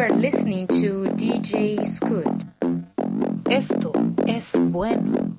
are listening to DJ Scoot. Esto es bueno.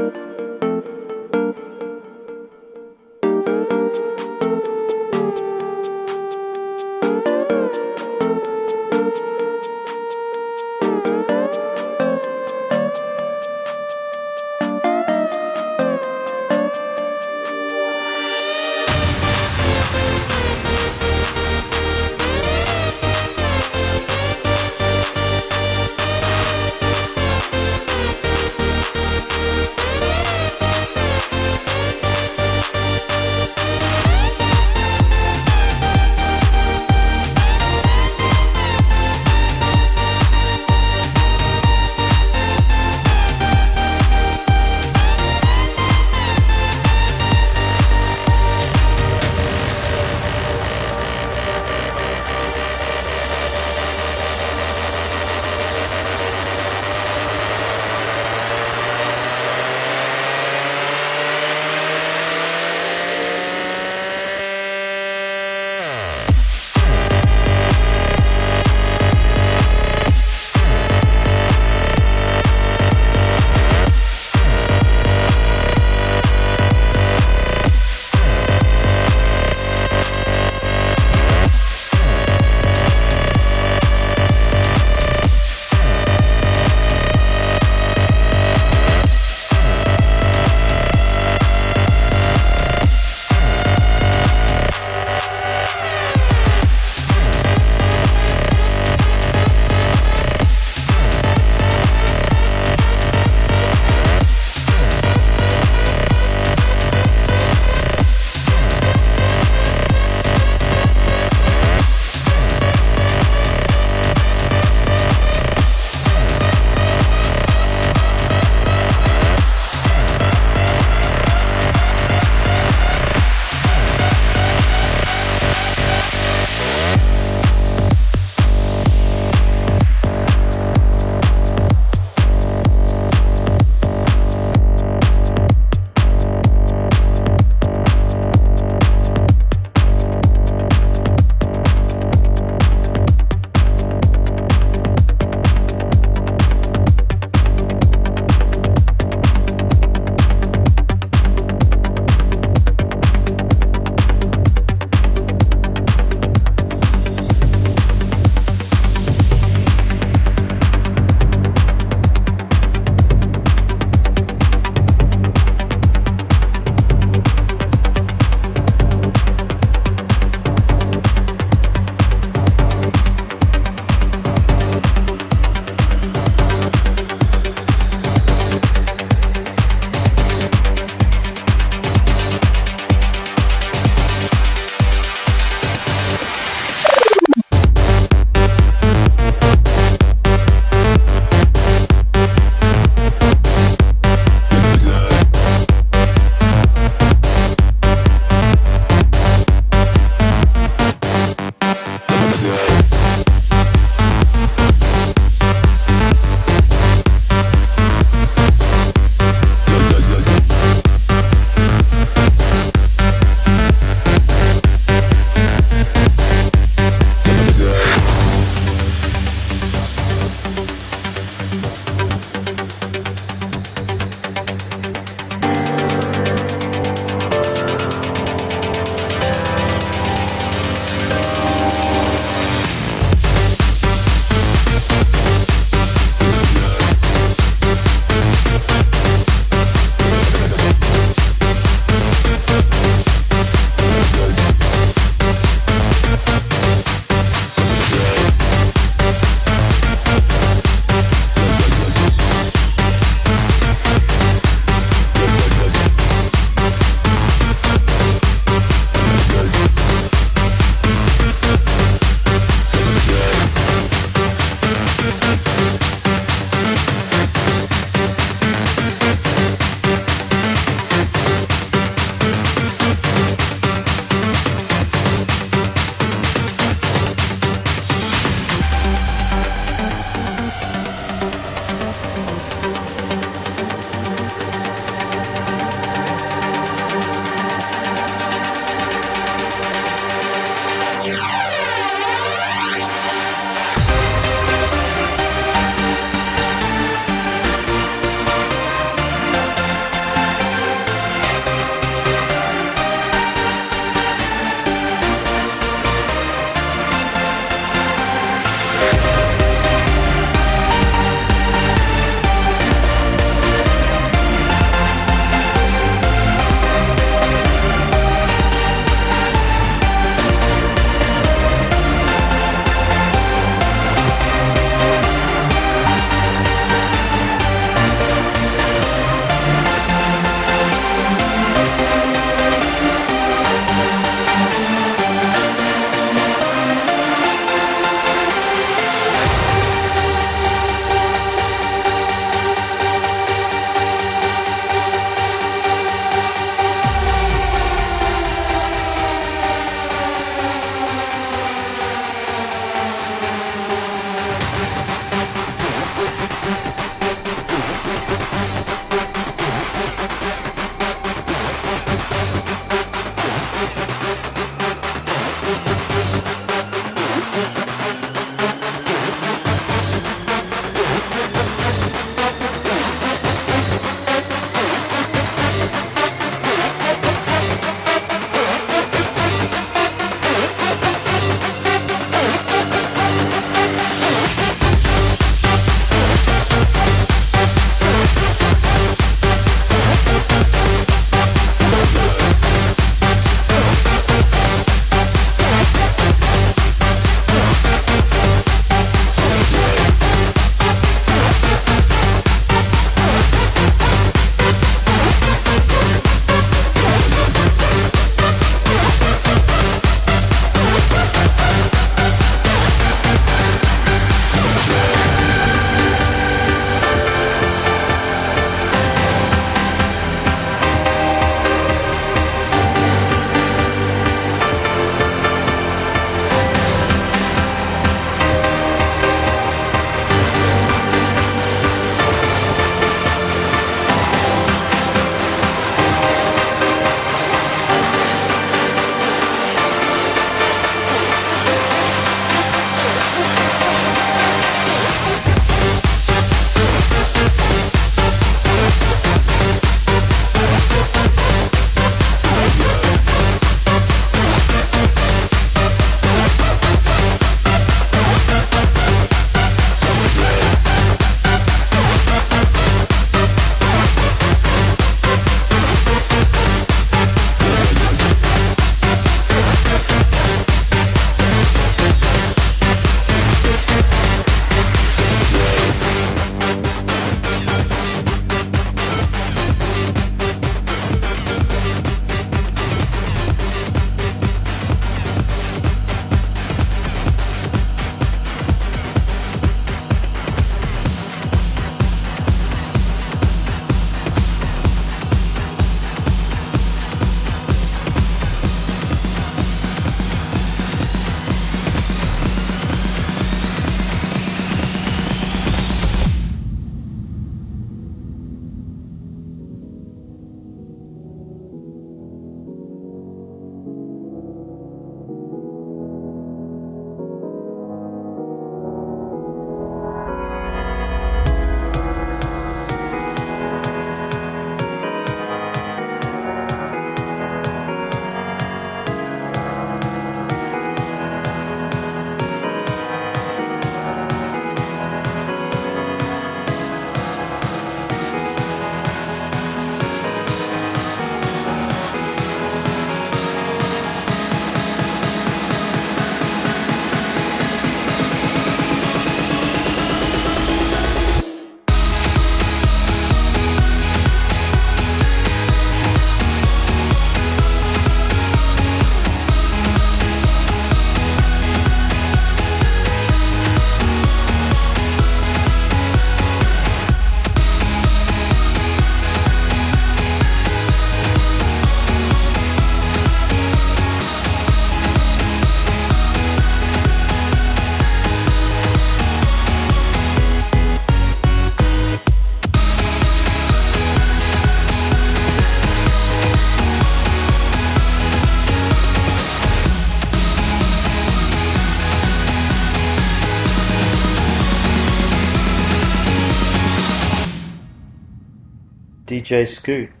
DJ Scoot.